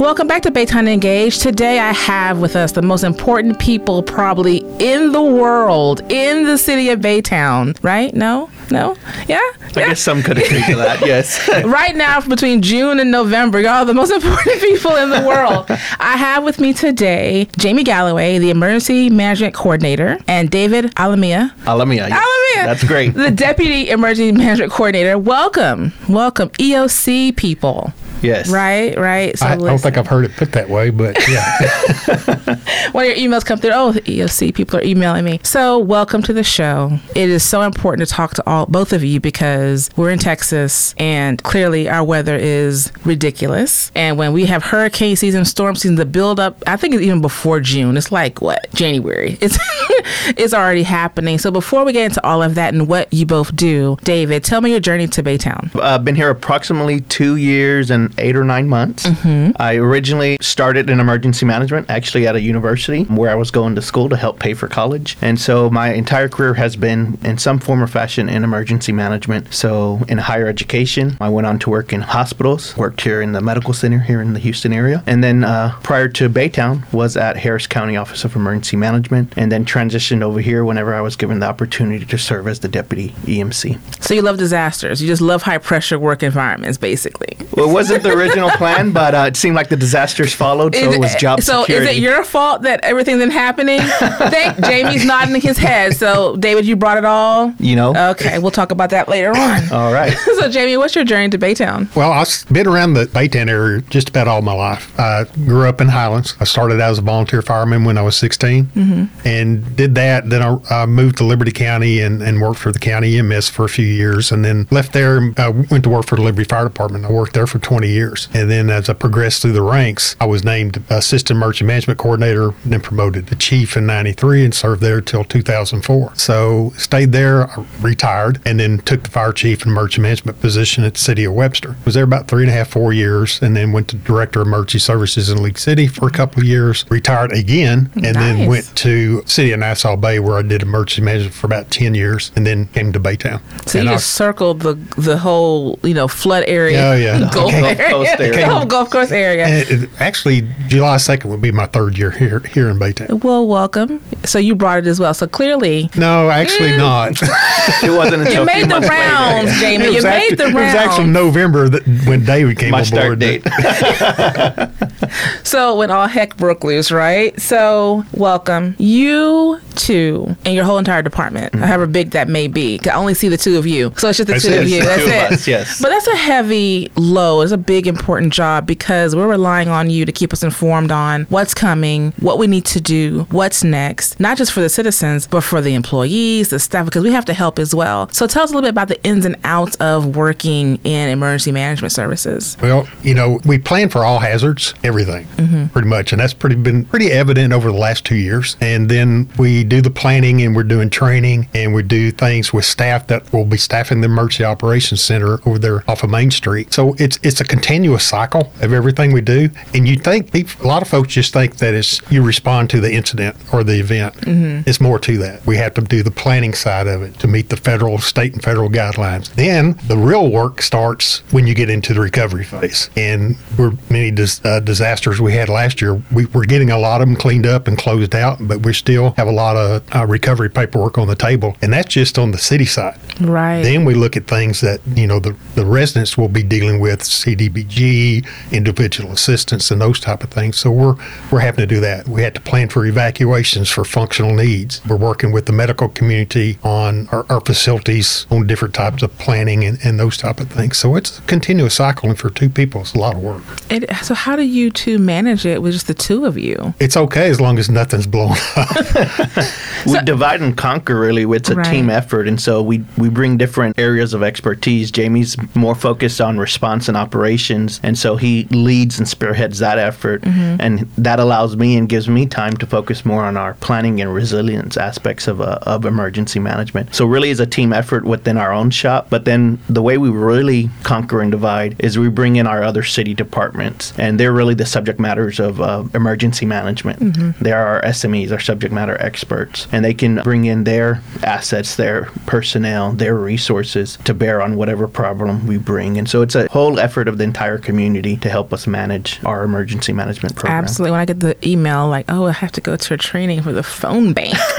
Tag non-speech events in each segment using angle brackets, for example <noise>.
Welcome back to Baytown Engage. Today I have with us the most important people probably in the world, in the city of Baytown. Right? No? No? Yeah? I guess some could agree to that, yes. <laughs> right now, between June and November, y'all are the most <laughs> important people in the world. I have with me today Jamie Galloway, the Emergency Management Coordinator, and David Alamia. Alamia. yes. Alamia. That's great. The Deputy Emergency Management Coordinator. Welcome. Welcome. EOC people. Yes. Right, right. So I, I don't think I've heard it put that way, but yeah. <laughs> <laughs> One of your emails come through. Oh, the EOC people are emailing me. So, welcome to the show. It is so important to talk to all both of you because we're in Texas and clearly our weather is ridiculous. And when we have hurricane season, storm season, the build up, I think it's even before June. It's like what January. <laughs> It's it's already happening. So, before we get into all of that and what you both do, David, tell me your journey to Baytown. I've been here approximately two years and eight or nine months. I originally started in emergency management, actually at a university where I was going to school to help pay for college. And so my entire career has been in some form or fashion in emergency management. So in higher education, I went on to work in hospitals, worked here in the medical center here in the Houston area. And then uh, prior to Baytown was at Harris County Office of Emergency Management and then transitioned over here whenever I was given the opportunity to serve as the deputy EMC. So, you love disasters. You just love high pressure work environments, basically. Well, it wasn't the original plan, but uh, it seemed like the disasters followed, so Is it was job so security. is it your fault that everything's been happening? <laughs> Thank Jamie's nodding his head. So David, you brought it all. You know? Okay, we'll talk about that later on. All right. <laughs> so Jamie, what's your journey to Baytown? well, I've been around the Baytown area just about all my life. I grew up in Highlands. I started out as a volunteer fireman when I was 16 and did that. Then I, I moved to Liberty County and, and worked for the county EMS for a few years and then left there and uh, went to work for the Liberty Fire Department. I worked there for 20 years. And then as I progressed through the ranks, I was named Assistant Merchant Management Coordinator, then promoted to Chief in 93 and served there till 2004. So stayed there, retired, and then took the Fire Chief and Merchant Management position at the City of Webster. Was there about three and a half, four years, and then went to Director of Emergency Services in League City for a couple of years, retired again, and Nice. then went to City of Nassau Bay where I did emergency management for about 10 years, and then came to Baytown. So And you I- just circled the the whole you know flood area. Oh, yeah. <laughs> Gulf, area. Coast area. The whole Gulf Coast area. and it- actually, July 2nd would be my third year here here in Baytown. well, welcome. So you brought it as well. So clearly, No, actually hmm. not. <laughs> It wasn't until you made the months later. rounds, Jamie. It You was made actually- the rounds. It was actually. November that when David came My on start board. date. <laughs> So when all heck broke loose, right? So welcome you two and your whole entire department, mm-hmm. however big that may be. I only see the two of you, so it's just the That's two it. of you. That's two of it. us, yes. But that's a heavy load. It's a big important job because we're relying on you to keep us informed on what's coming, what we need to do, what's next, not just for the citizens, but for the employees, the staff, because we have to help as well. So tell us a little bit about the ins and outs of working in emergency management services. Well, you know, we plan for all hazards, everything, mm-hmm. pretty much, and that's pretty been pretty evident over the last two years. And then we do the planning, and we're doing training, and we do things with staff that will be staffing the emergency operations center over there off of Main Street. So it's it's a continuous cycle of everything we do. And you think a lot of folks just think that it's you respond to the incident or the event. It's more to that. We have to do the planning side of it to meet the federal, state, and federal guidelines. Then the real work starts when you get into the recovery phase. And we're many dis, uh, disasters we had last year. We, we're getting a lot of them cleaned up and closed out, but we still have a lot of uh, recovery paperwork on the table, and that's just on the city side. Right. Then we look at things that you know the, the residents will be dealing with CDBG, individual assistance, and those type of things. So we're we're having to do that. We had to plan for evacuations for functional needs. We're working with the medical community on our, our facilities on different types of planning and, and those type of things. So it's a continuous cycle, and for two people, it's a lot of work. It, so how do you two manage it with just the two of you? It's okay as long as nothing's blown up. <laughs> we divide and conquer really it's a Right. team effort and so we we bring different areas of expertise jamie's more focused on response and operations and so he leads and spearheads that effort. And that allows me and gives me time to focus more on our planning and resilience aspects of, uh, of emergency management. So really it's a team effort within our own shop but then the way we really conquer and divide is we bring in our other city departments and they're really the subject matters of uh, emergency management. They are our smes our subject matter experts and they can bring in their assets their personnel their resources to bear on whatever problem we bring. And so it's a whole effort of the entire community to help us manage our emergency management program. Absolutely. When I get the email, like, oh, I have to go to a training for the phone bank. <laughs> <laughs>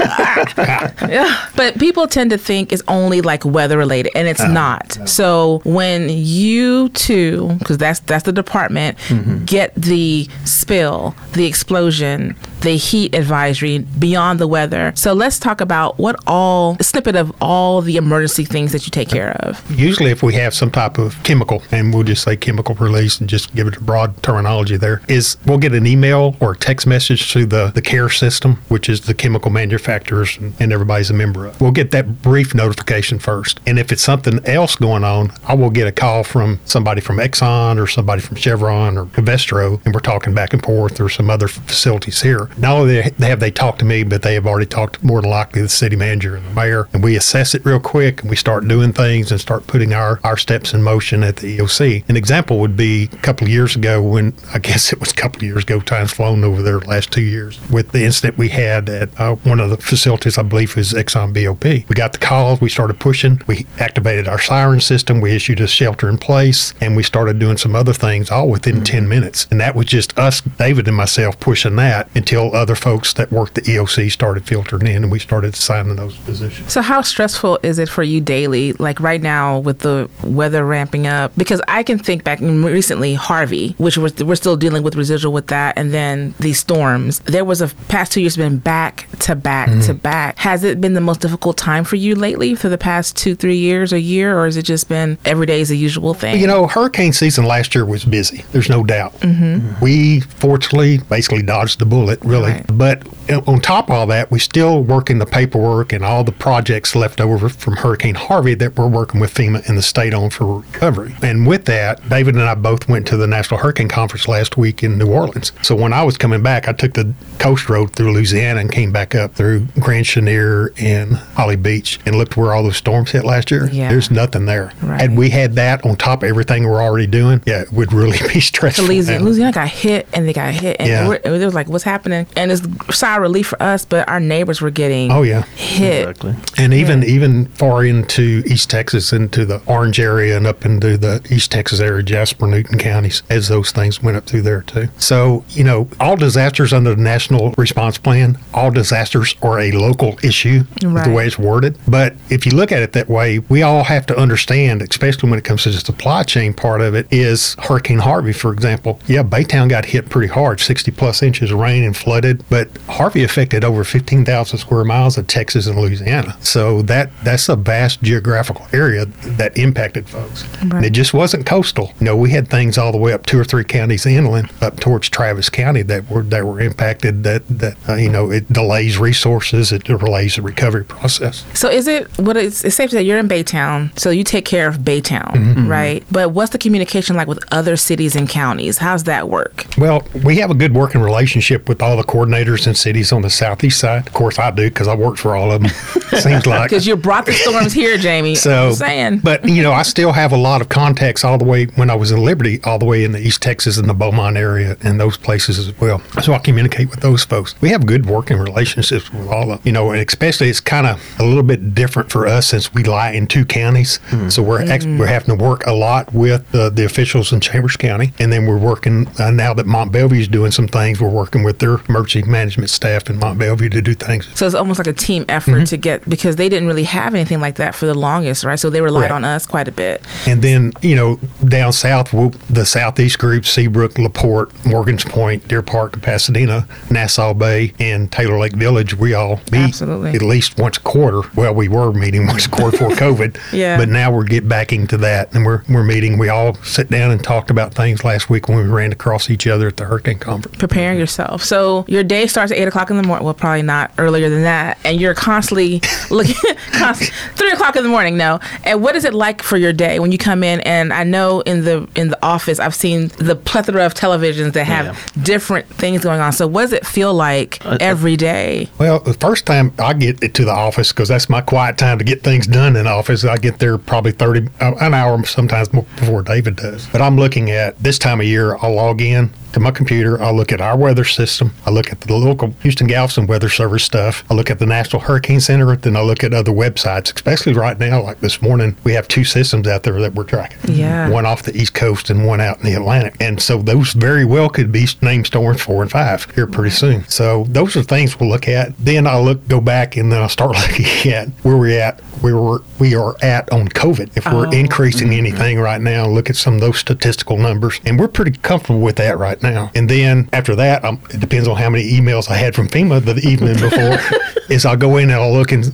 yeah. But people tend to think it's only like weather related, and it's Uh-huh. not. So when you two, because that's that's the department, Mm-hmm. get the spill, the explosion, the heat advisory beyond the weather. So let's talk about what all a snippet of all the emergency things that you take care of. Usually, if we have some type of chemical, and we'll just say chemical release and just give it a broad terminology there, is we'll get an email or a text message to the, the CAER system, which is the chemical manufacturers and, and everybody's a member of. We'll get that brief notification first. And if it's something else going on, I will get a call from somebody from Exxon or somebody from Chevron or Covestro, and we're talking back and forth or some other facilities here. Not only they- have they talked to me, but they have already talked more than likely to the city manager and the mayor, and we assess it real quick and we start doing things and start putting our, our steps in motion at the EOC. An example would be a couple of years ago when I guess it was a couple of years ago, time's flown over there the last two years, with the incident we had at uh, one of the facilities, I believe was Exxon BOP. We got the calls, we started pushing, we activated our siren system, we issued a shelter in place, and we started doing some other things all within 10 minutes. And that was just us, David and myself, pushing that until other folks that worked the EOC started filtering in and we started assigning those positions. So, how stressful is it for you daily? Like right now with the weather ramping up? Because I can think back recently, Harvey, which was, we're still dealing with residual with that, and then these storms. There was a past two years been back to back to mm-hmm. back. Has it been the most difficult time for you lately for the past two, three years, a year, or has it just been every day is a usual thing? You know, hurricane season last year was busy. There's no doubt. Mm-hmm. We fortunately basically dodged the bullet, really. Right. But uh, on top of all that, we still working the paperwork and all the projects left over from Hurricane Harvey that we're working with FEMA and the state on for recovery. And with that, David and I both went to the National Hurricane Conference last week in New Orleans. So when I was coming back, I took the coast road through Louisiana and came back up through Grand Chenier and Holly Beach and looked where all those storms hit last year. Yeah. There's nothing there. Right. Had we had that on top of everything we're already doing, yeah, it would really <laughs> be stressful. Louisiana. Louisiana got hit and they got hit, and Yeah. we're, it was like, "What's happening?" And it's sigh of relief for us, but our neighbors were getting Oh yeah. hit. Exactly. And even even far into East Texas, into the Orange area, and up into the East Texas area, Jasper, Newton counties, as those things went up through there too. So you know, all disasters under the National Response Plan, all disasters are a local issue, Right. the way it's worded. But if you look at it that way, we all have to understand, especially when it comes to the supply chain part of it, is Hurricane Harvey, for example. Yeah, Baytown got hit pretty hard, 60 plus inches of rain and flooded, but Harvey affected over 15,000 square miles of Texas and Louisiana. So that that's a vast geographical area that impacted folks. And Right. it just wasn't coastal. You know, we had things all the way up two or three counties inland, up towards Travis County that were that were impacted. That that uh, you know it delays resources, it delays the recovery process. So is it what it's, it's safe to say you're in Baytown, so you take care of Baytown, Mm-hmm. right? But what's the communication like with other cities and counties? How's that work? Well, we have a good working relationship with all the coordinators and cities on the southeast side. Of course, I do because I worked for all of them. <laughs> Seems like Because you brought the storms here, Jamie. So, I'm saying. but you know, I still have a lot of contacts all the way when I was in Liberty, all the way in the East Texas and the Beaumont area and those places as well. So I communicate with those folks. We have good working relationships with all of, you know, and especially it's kind of a little bit different for us since we lie in two counties. So we're ex- we're having to work a lot with uh, the officials in Chambers County, and then we're working uh, now that Mont Belvieu is doing some things. We're working with their emergency management staff in Mont Belvieu to do things. so it's almost like a team effort Mm-hmm. to get because they didn't really have anything like that for the longest, right? So they relied Correct. on us quite a bit. And then, you know, down south, we'll, the southeast groups, Seabrook, LaPorte, Morgan's Point, Deer Park, Pasadena, Nassau Bay, and Taylor Lake Village, we all meet Absolutely. at least once a quarter. Well, we were meeting <laughs> once a quarter before COVID. <laughs> Yeah. But now we're getting back into that and we're, we're meeting. We all sit down and talked about things last week when we ran across each other at the hurricane conference. preparing yourself. So your day starts at eight o'clock in the morning. Well, probably not earlier than that. And you're constantly <laughs> looking, <laughs> const- three o'clock in the morning. No. And what is it like for your day when you come in? And I know in the in the office, I've seen the plethora of televisions that have Yeah. different things going on. So what does it feel like Uh, every day? Well, the first time I get to the office, because that's my quiet time to get things done in the office, I get there probably 30, uh, an hour sometimes before David does. But I'm looking at this time of year, I'll log in to my computer. I look at our weather system. I look at the local Houston Galveston Weather Service stuff. I look at the National Hurricane Center. Then I look at other websites, especially right now. Like this morning, we have two systems out there that we're tracking. Yeah. One off the East Coast and one out in the Atlantic. And so those very well could be named storms four and five here pretty soon. So those are things we'll look at. Then I'll look, go back, and then I'll start <laughs> looking at where we're at, where we're, we are at on COVID. If we're Oh. increasing mm-hmm. anything right now, look at some of those statistical numbers, and we're pretty comfortable with that right now. And then after that, um, it depends on how many emails I had from FEMA the evening <laughs> before. is I'll go in and I'll look and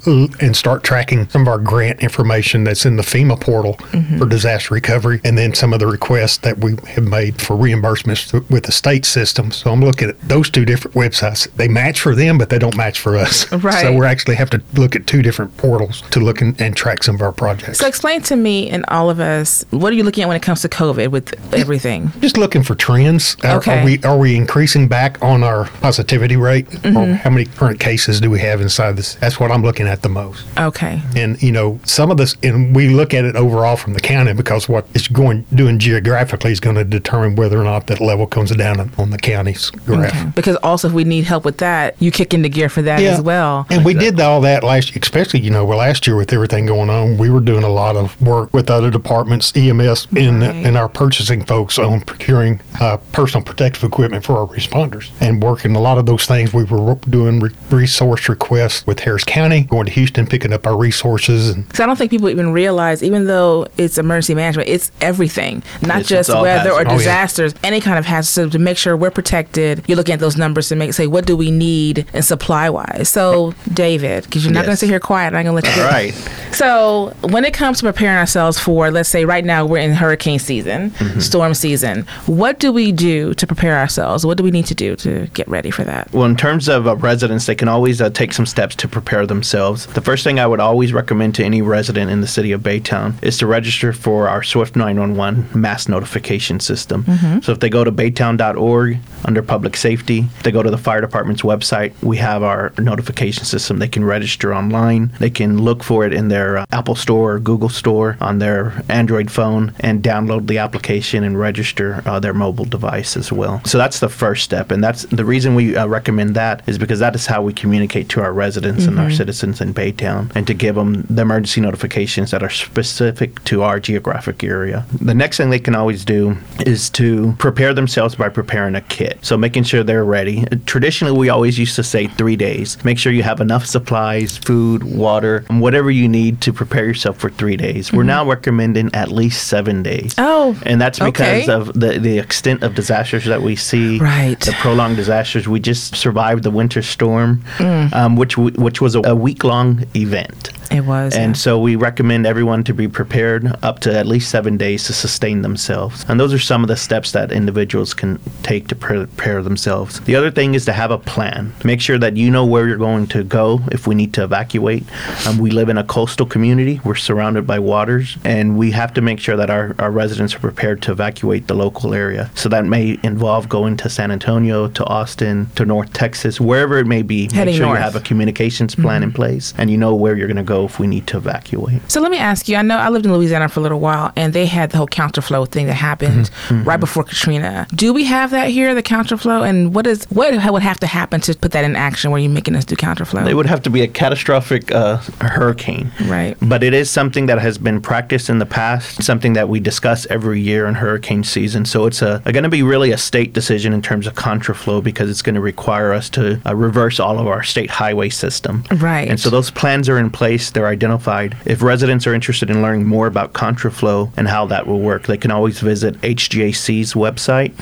and start tracking some of our grant information that's in the FEMA portal for disaster recovery, and then some of the requests that we have made for reimbursements with the state system. So I'm looking at those two different websites. They match for them, but they don't match for us. <laughs> Right. So we actually have to look at two different portals to look and, and track some of our projects. So explain to me and all of us, what are you looking at when it comes to COVID with everything? Just looking for trends. Okay. Are we are we increasing back on our positivity rate, Mm-hmm. or how many current cases do we have inside this? That's what I'm looking at the most. Okay. And you know, some of this, and we look at it overall from the county because what it's going doing geographically is going to determine whether or not that level comes down on- the county's graph. Okay. Because also, if we need help with that, you kick into gear for that as well. And we did all that last, especially you know, well, last year with everything going on, we were doing a lot of work with other departments, EMS, and Right. and our purchasing folks on procuring uh, personal protective equipment for our responders, and working a lot of those things. We were doing re- resource requests with Harris County, going to Houston, picking up our resources, and So I don't think people even realize, even though it's emergency management, it's everything, not It's- just it's all weather or hazard. Oh, yeah. disasters, any kind of hazard. So to make sure we're protected, you're looking at those numbers to make say what do we need and supply wise. So David, because you're not going to sit here quiet, I'm going to let you. All right. So when it comes to preparing ourselves for, let's say right now we're in hurricane season, Mm-hmm. storm season, what do we do to prepare ourselves? What do we need to do to get ready for that? Well, in terms of uh, residents, they can always uh, take some steps to prepare themselves. The first thing I would always recommend to any resident in the city of Baytown is to register for our Swift 911 mass notification system. So if they go to baytown.org under public safety, they go to the fire department's website, we have our notification system. They can register online. They can look for it in their uh, Apple Store or Google Store on their Android phone and download the application and register uh, their mobile device as well. So that's the first step, and that's the reason we uh, recommend that is because that is how we communicate to our residents and our citizens in Baytown, and to give them the emergency notifications that are specific to our geographic area. The next thing they can always do is to prepare themselves by preparing a kit. So making sure they're ready. Traditionally, we always used to say three days. Make sure you have enough supplies, food, water, and whatever you need to prepare yourself for three days. We're now recommending at least seven days. Oh, And that's because okay. of the, the extent of disasters that we see. Right. The prolonged disasters. We just survived the winter storm, Mm. um, which w- which was a, a week long event. It was. And yeah. so we recommend everyone to be prepared up to at least seven days to sustain themselves. And those are some of the steps that individuals can take to prepare themselves. The other thing is to have a plan. Make sure that you know where you're going to go if we need to evacuate. Um, we live in a coastal community, we're surrounded by waters, and we have to make sure that our, our residents are prepared to evacuate the local area. So that may involve going to San Antonio, to Austin, to North Texas, wherever it may be. Heading make sure north. you have a communications plan in place and you know where you're going to go if we need to evacuate. So let me ask you. I know I lived in Louisiana for a little while, and they had the whole counterflow thing that happened right before Katrina. Do we have that here, the counterflow? And what is what would have to happen to put that in action? Where you're making us do counterflow? It would have to be a catastrophic uh, hurricane. Right. But it is something that has been practiced in the past, something that we discuss every year in hurricane season. So it's a, going to be really a state decision in terms of contraflow because it's going to require us to uh, reverse all of our state highway system. Right. And so those plans are in place, they're identified. If residents are interested in learning more about contraflow and how that will work, they can always visit HGAC's website.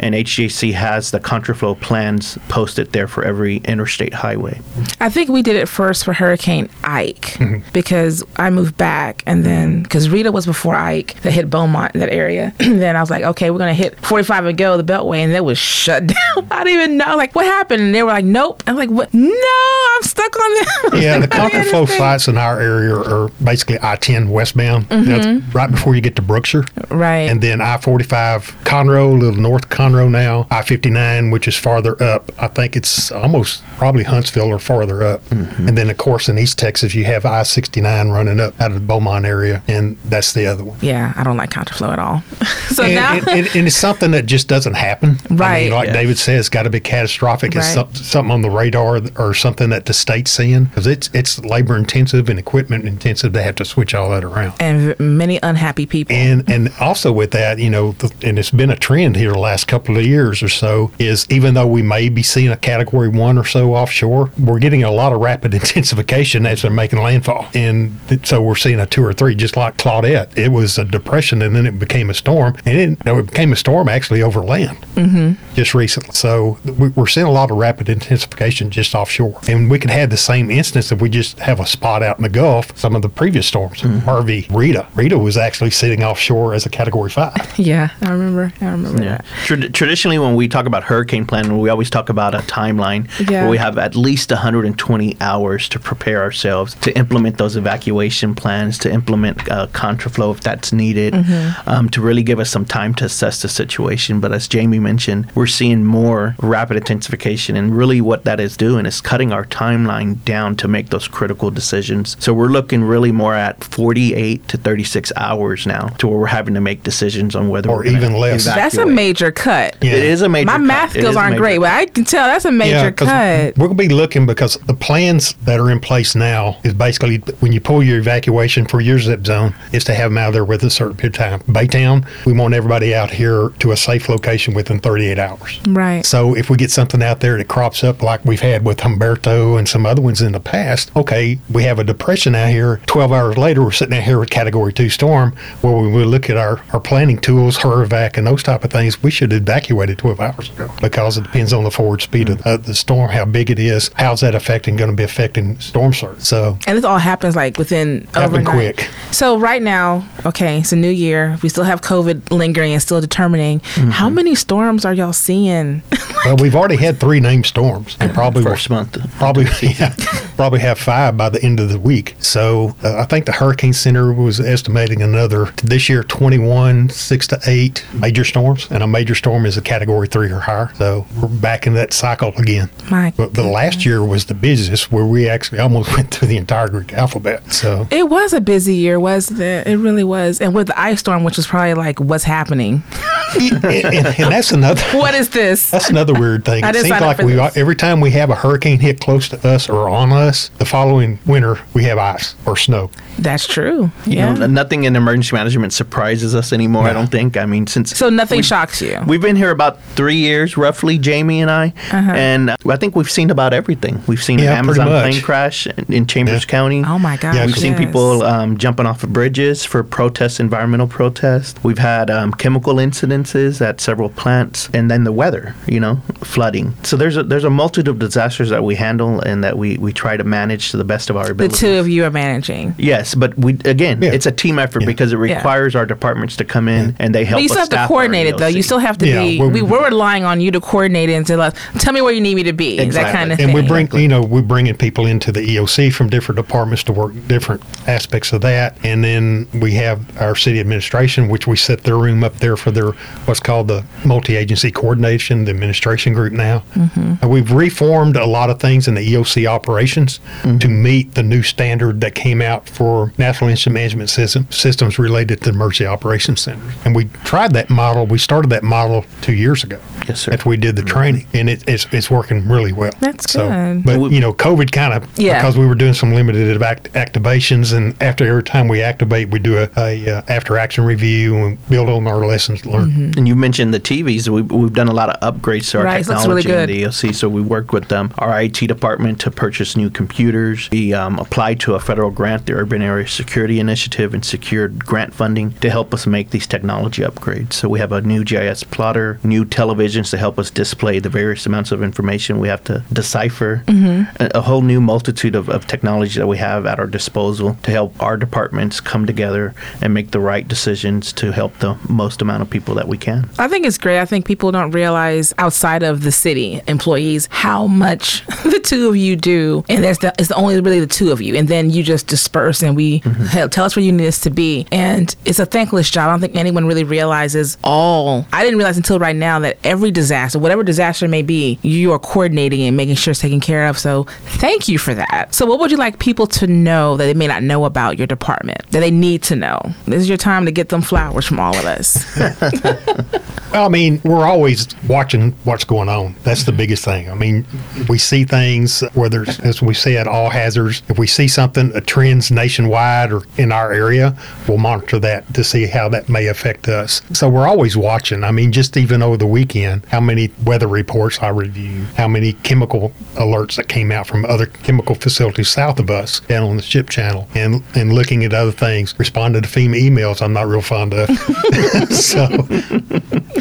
And HGAC has the contraflow plans posted there for every interstate highway. I think we did it first for Hurricane Ike Mm-hmm. because I moved back, and then because Rita was before Ike that hit Beaumont in that area. <clears throat> then I was like, okay, we're gonna hit 45 and go the Beltway, and that was shut <laughs> down. I didn't even know like what happened, and they were like, nope. I'm like, what? No, I'm stuck on them. <laughs> Yeah, the ContraFlow contra flow understand. sites in our area are basically I 10 westbound. That's mm-hmm. right before you get to Brookshire. Right. And then I 45 Conroe, a little north of Conroe now. I 59, which is farther up. I think it's almost probably Huntsville or farther up. Mm-hmm. And then, of course, in East Texas, you have I 69 running up out of the Beaumont area, and that's the other one. yeah, I don't like contraflow at all. <laughs> so and, now, and, and, and it's something that just doesn't happen. I Right. mean, like Yeah. David says, it's got to be catastrophic. It's Right. some, something on the radar or something that the state's seeing because it's it's labor intensive and equipment intensive They have to switch all that around. and many unhappy people. And and also with that, you know, the, and it's been a trend here the last couple of years or so. Is even though we may be seeing a Category One or so offshore, we're getting a lot of rapid <laughs> intensification as they're making landfall, and th- so we're seeing a two or three, just like Claudette. It was a depression, and then it became a storm, and it, it became a storm actually over land mm-hmm. just recently. So we- we're seeing a lot of rapid intensification just offshore, and we could have the same instance if we just have a spot out in the Gulf. Some of the previous storms, Harvey, Rita. Rita was actually sitting offshore as a Category Five. <laughs> yeah, I remember. I remember Yeah. that. Trad- traditionally, when we talk about hurricane planning, we always talk about a timeline Yeah. where we have at least 120 hours to prepare ourselves to implement those evacuation plans, to implement uh, contraflow if that's needed, Mm-hmm. um, to really give us some time to assess the situation. But as Jamie mentioned, we're seeing more rapid intensification, and really what that is doing is cutting our timeline down to make those critical decisions. So we're looking really more at 48 to 36 hours now, to where we're having to make decisions on whether Or we're even less. That's a major cut. Yeah. It is a major. My cut. math skills aren't great, cut. but I can tell that's a major 'cause cut. We're going to be looking because the plans that are in place now is basically when you pull your evacuation for your zip zone is to have them out there with a certain period of time. Baytown, we want everybody out here to a safe location within 38 hours. Right. So if we get something out there that crops up like we've had with Humberto and some other ones in the past, okay, we have a depression out here. 12 hours later, we're sitting out here with Category 2 storm where we would look at our, our planning tools, HURREVAC, and those type of things. We should have evacuated 12 hours ago because it depends on the forward speed of uh, the storm, how big it is, how's that affecting, going to be affecting storm surge. So and this all happens like within Happen overnight. quick. So right now, okay, it's a new year. We still have COVID lingering and still determining. Mm-hmm. How many storms are y'all seeing? well, we've already had three named storms and <laughs> probably will First month. probably <laughs> yeah, probably have five by the end of the week. So uh, I think the Hurricane Center was estimating another this year 21 six to eight major storms, and a major storm is a Category three or higher. So we're back in that cycle again. My But the last year was the busiest, where we actually almost <laughs> went through the entire Greek alphabet. So It was a busy year, wasn't it? It really was. And with the ice storm, which was probably like, what's happening? <laughs> and, and- and that's another. <laughs> What is this? That's another weird thing. I It seems like we this. every time we have a hurricane hit close to us or on us, the following winter we have ice or snow. That's true. You Yeah. know, nothing in emergency management surprises us anymore. I don't think. I mean, since so nothing shocks you. We've been here about three years, roughly, Jamie and I, Uh-huh. and uh, I think we've seen about everything. We've seen Yeah, an Amazon plane crash in, in Chambers Yeah. County. oh my gosh. Yeah, We've seen people um, jumping off of bridges for protests, environmental protests. We've had um, chemical incidences at several plants, and then the weather, you know, flooding. So there's a there's a multitude of disasters that we handle and that we, we try to manage to the best of our ability. the two of you are managing. Yes, but we again, Yeah. it's a team effort Yeah. because it requires our departments to come in and they help. But you still us have to coordinate it, though. You still have to Yeah, be. we're- we were relying on you to coordinate it and to let, tell me where you need me to be. That kind of And thing. we bring, Exactly. you know, we bring in people into the EOC from different departments to work different aspects of that. And then we have our city administration, which we set their room up there for their what's called the multi-agency coordination, the administration group now. And we've reformed a lot of things in the EOC operations mm-hmm. to meet the new standard that came out for National Incident Management system, systems related to emergency operations centers. And we tried that model. We started that model two years ago. Yes, sir. After we did the training, and it, it's it's working really well. That's So, good. But you know, COVID kind of Yeah. because we were doing some limited act- activations, and after every time we activate, we do a, a uh, after action review and build on our lessons learned. And you mentioned the TVs. We've, we've done a lot of upgrades to our Right, it looks really technology in the EOC. So we worked with um, our IT department to purchase new computers. We um, applied to a federal grant, the Urban Area Security Initiative, and secured grant funding to help us make these technology upgrades. So we have a new GIS plotter, new televisions to help us display the various amounts of information we have to decipher. Mm-hmm. A, a whole new multitude of, of technology that we have at our disposal to help our departments come together and make the right decisions to help the most amount of people that we can. I think it's great. I think people don't realize outside of the city employees how much <laughs> the two of you do, and there's the, it's only really the two of you, and then you just disperse and we mm-hmm. hell, tell us where you need us to be, and it's a thankless job. I don't think anyone really realizes all. I didn't realize until right now that every disaster, whatever disaster may be, you are coordinating and making sure it's taken care of. So thank you for that. So what would you like people to know that they may not know about your department that they need to know? This is your time to get them flowers from all of us. <laughs> <laughs> Well, I mean, we're always watching what's going on. That's the mm-hmm. biggest thing. I mean, we see things, whether, it's, as we said, all hazards. If we see something, a trends nationwide or in our area, we'll monitor that to see how that may affect us. So we're always watching. I mean, just even over the weekend, how many weather reports I review, how many chemical alerts that came out from other chemical facilities south of us down on the ship channel, and and looking at other things, responding to FEMA emails I'm not real fond of. <laughs> so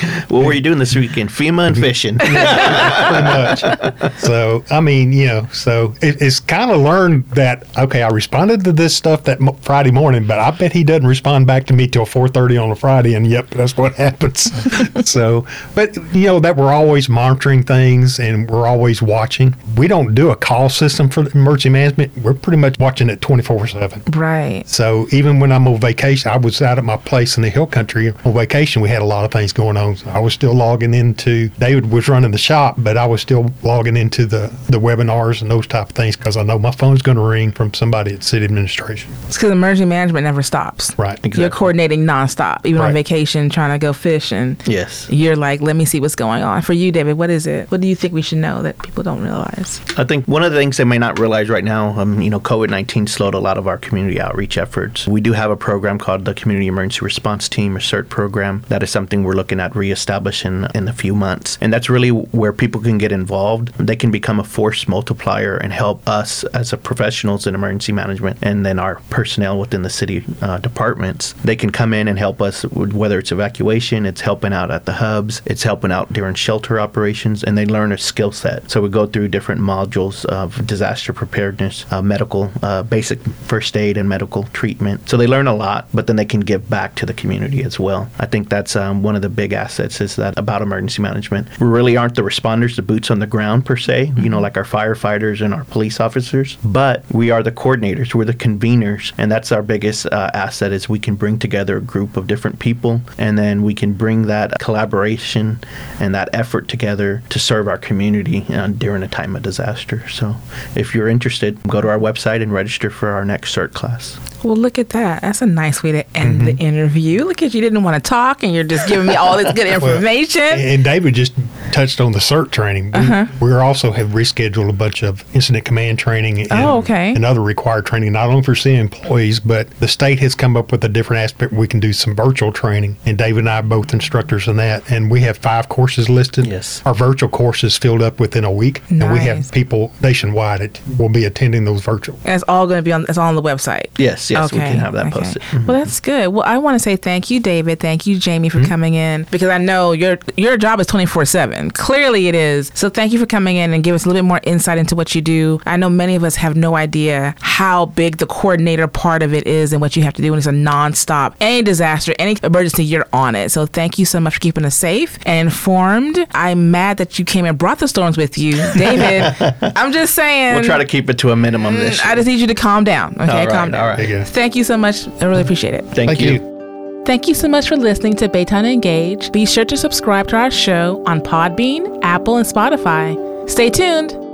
<laughs> What were you doing this weekend? FEMA and fishing. <laughs> pretty much. So, I mean, you know, so it, it's kind of learned that okay, I responded to this stuff that mo- Friday morning, but I bet he doesn't respond back to me till four thirty on a Friday, and yep, that's what happens. <laughs> so, but you know that we're always monitoring things and we're always watching. We don't do a call system for emergency management. We're pretty much watching it twenty four seven. right. So even when I'm on vacation, I was out at my place in the hill country on vacation. We had a lot of things going on. So I was still logging into. David was running the shop, but I was still logging into the the webinars and those type of things because I know my phone's going to ring from somebody at city administration. It's because emergency management never stops. Right. You're coordinating nonstop, even on vacation, trying to go fishing. yes. You're like, let me see what's going on. For you, David, what is it? What do you think we should know that people don't realize? I think one of the things they may not realize right now, um, you know, COVID 19 slowed a lot of our community outreach efforts. We do have a program called the Community Emergency Response Team, or CERT program. That is something we're looking at reestablishing in a few months. And that's really where people can get involved. They can become a force multiplier and help us as professionals in emergency management and then our personnel within the city uh, departments. They can come in and help us, with whether it's evacuation, it's helping out at the hubs, it's helping out during shelter operations, and they learn a skill set. So we go through different modules of disaster preparedness, uh, medical, uh, basic first aid, and medical treatment. So they learn a lot, but then they can give back to the community as well. I think that's um, one of the big assets is that about emergency management. We really aren't the responders, the boots on the ground per se, you know, like our firefighters and our police officers, but we are the coordinators, we're the conveners, and that's our biggest uh, asset is we can bring together a group of different people, and then we can bring that collaboration and that effort together to serve our community uh, during a time of disaster. So, if you're interested, go to our website and register for our next CERT class. Well, look at that. That's a nice way to end the mm-hmm. interview. Look at you didn't want to talk, and you're just giving me all this good <laughs> information. And David just touched on the CERT training. We, we also have rescheduled a bunch of incident command training and, Oh, okay. and other required training, not only for city employees, but the state has come up with a different aspect. We can do some virtual training, and David and I are both instructors in that. And we have five courses listed. Yes. Our virtual courses filled up within a week, nice. and we have people nationwide that will be attending those virtual. And it's all going to be on. It's all on the website. Yes, yes, we can have that posted. Mm-hmm. Well, that's good. Well, I want to say thank you, David. Thank you, Jamie, Mm-hmm. for coming in because I know your your job is twenty four seven. Clearly, it is. So thank you for coming in and give us a little bit more insight into what you do. I know many of us have no idea how big the coordinator part of it is and what you have to do, and it's a nonstop. Any disaster, any emergency, you're on it. So thank you so much for keeping us safe and informed. I'm mad that you came and brought the storms with you, David. <laughs> I'm just saying. We'll try to keep it to a minimum mm, this I just need you to calm down. Okay, All right, calm down. all right. There you go. Thank you so much. I really appreciate it. Thank, Thank you. you. Thank you so much for listening to Baytown Engage. Be sure to subscribe to our show on Podbean, Apple, and Spotify. Stay tuned.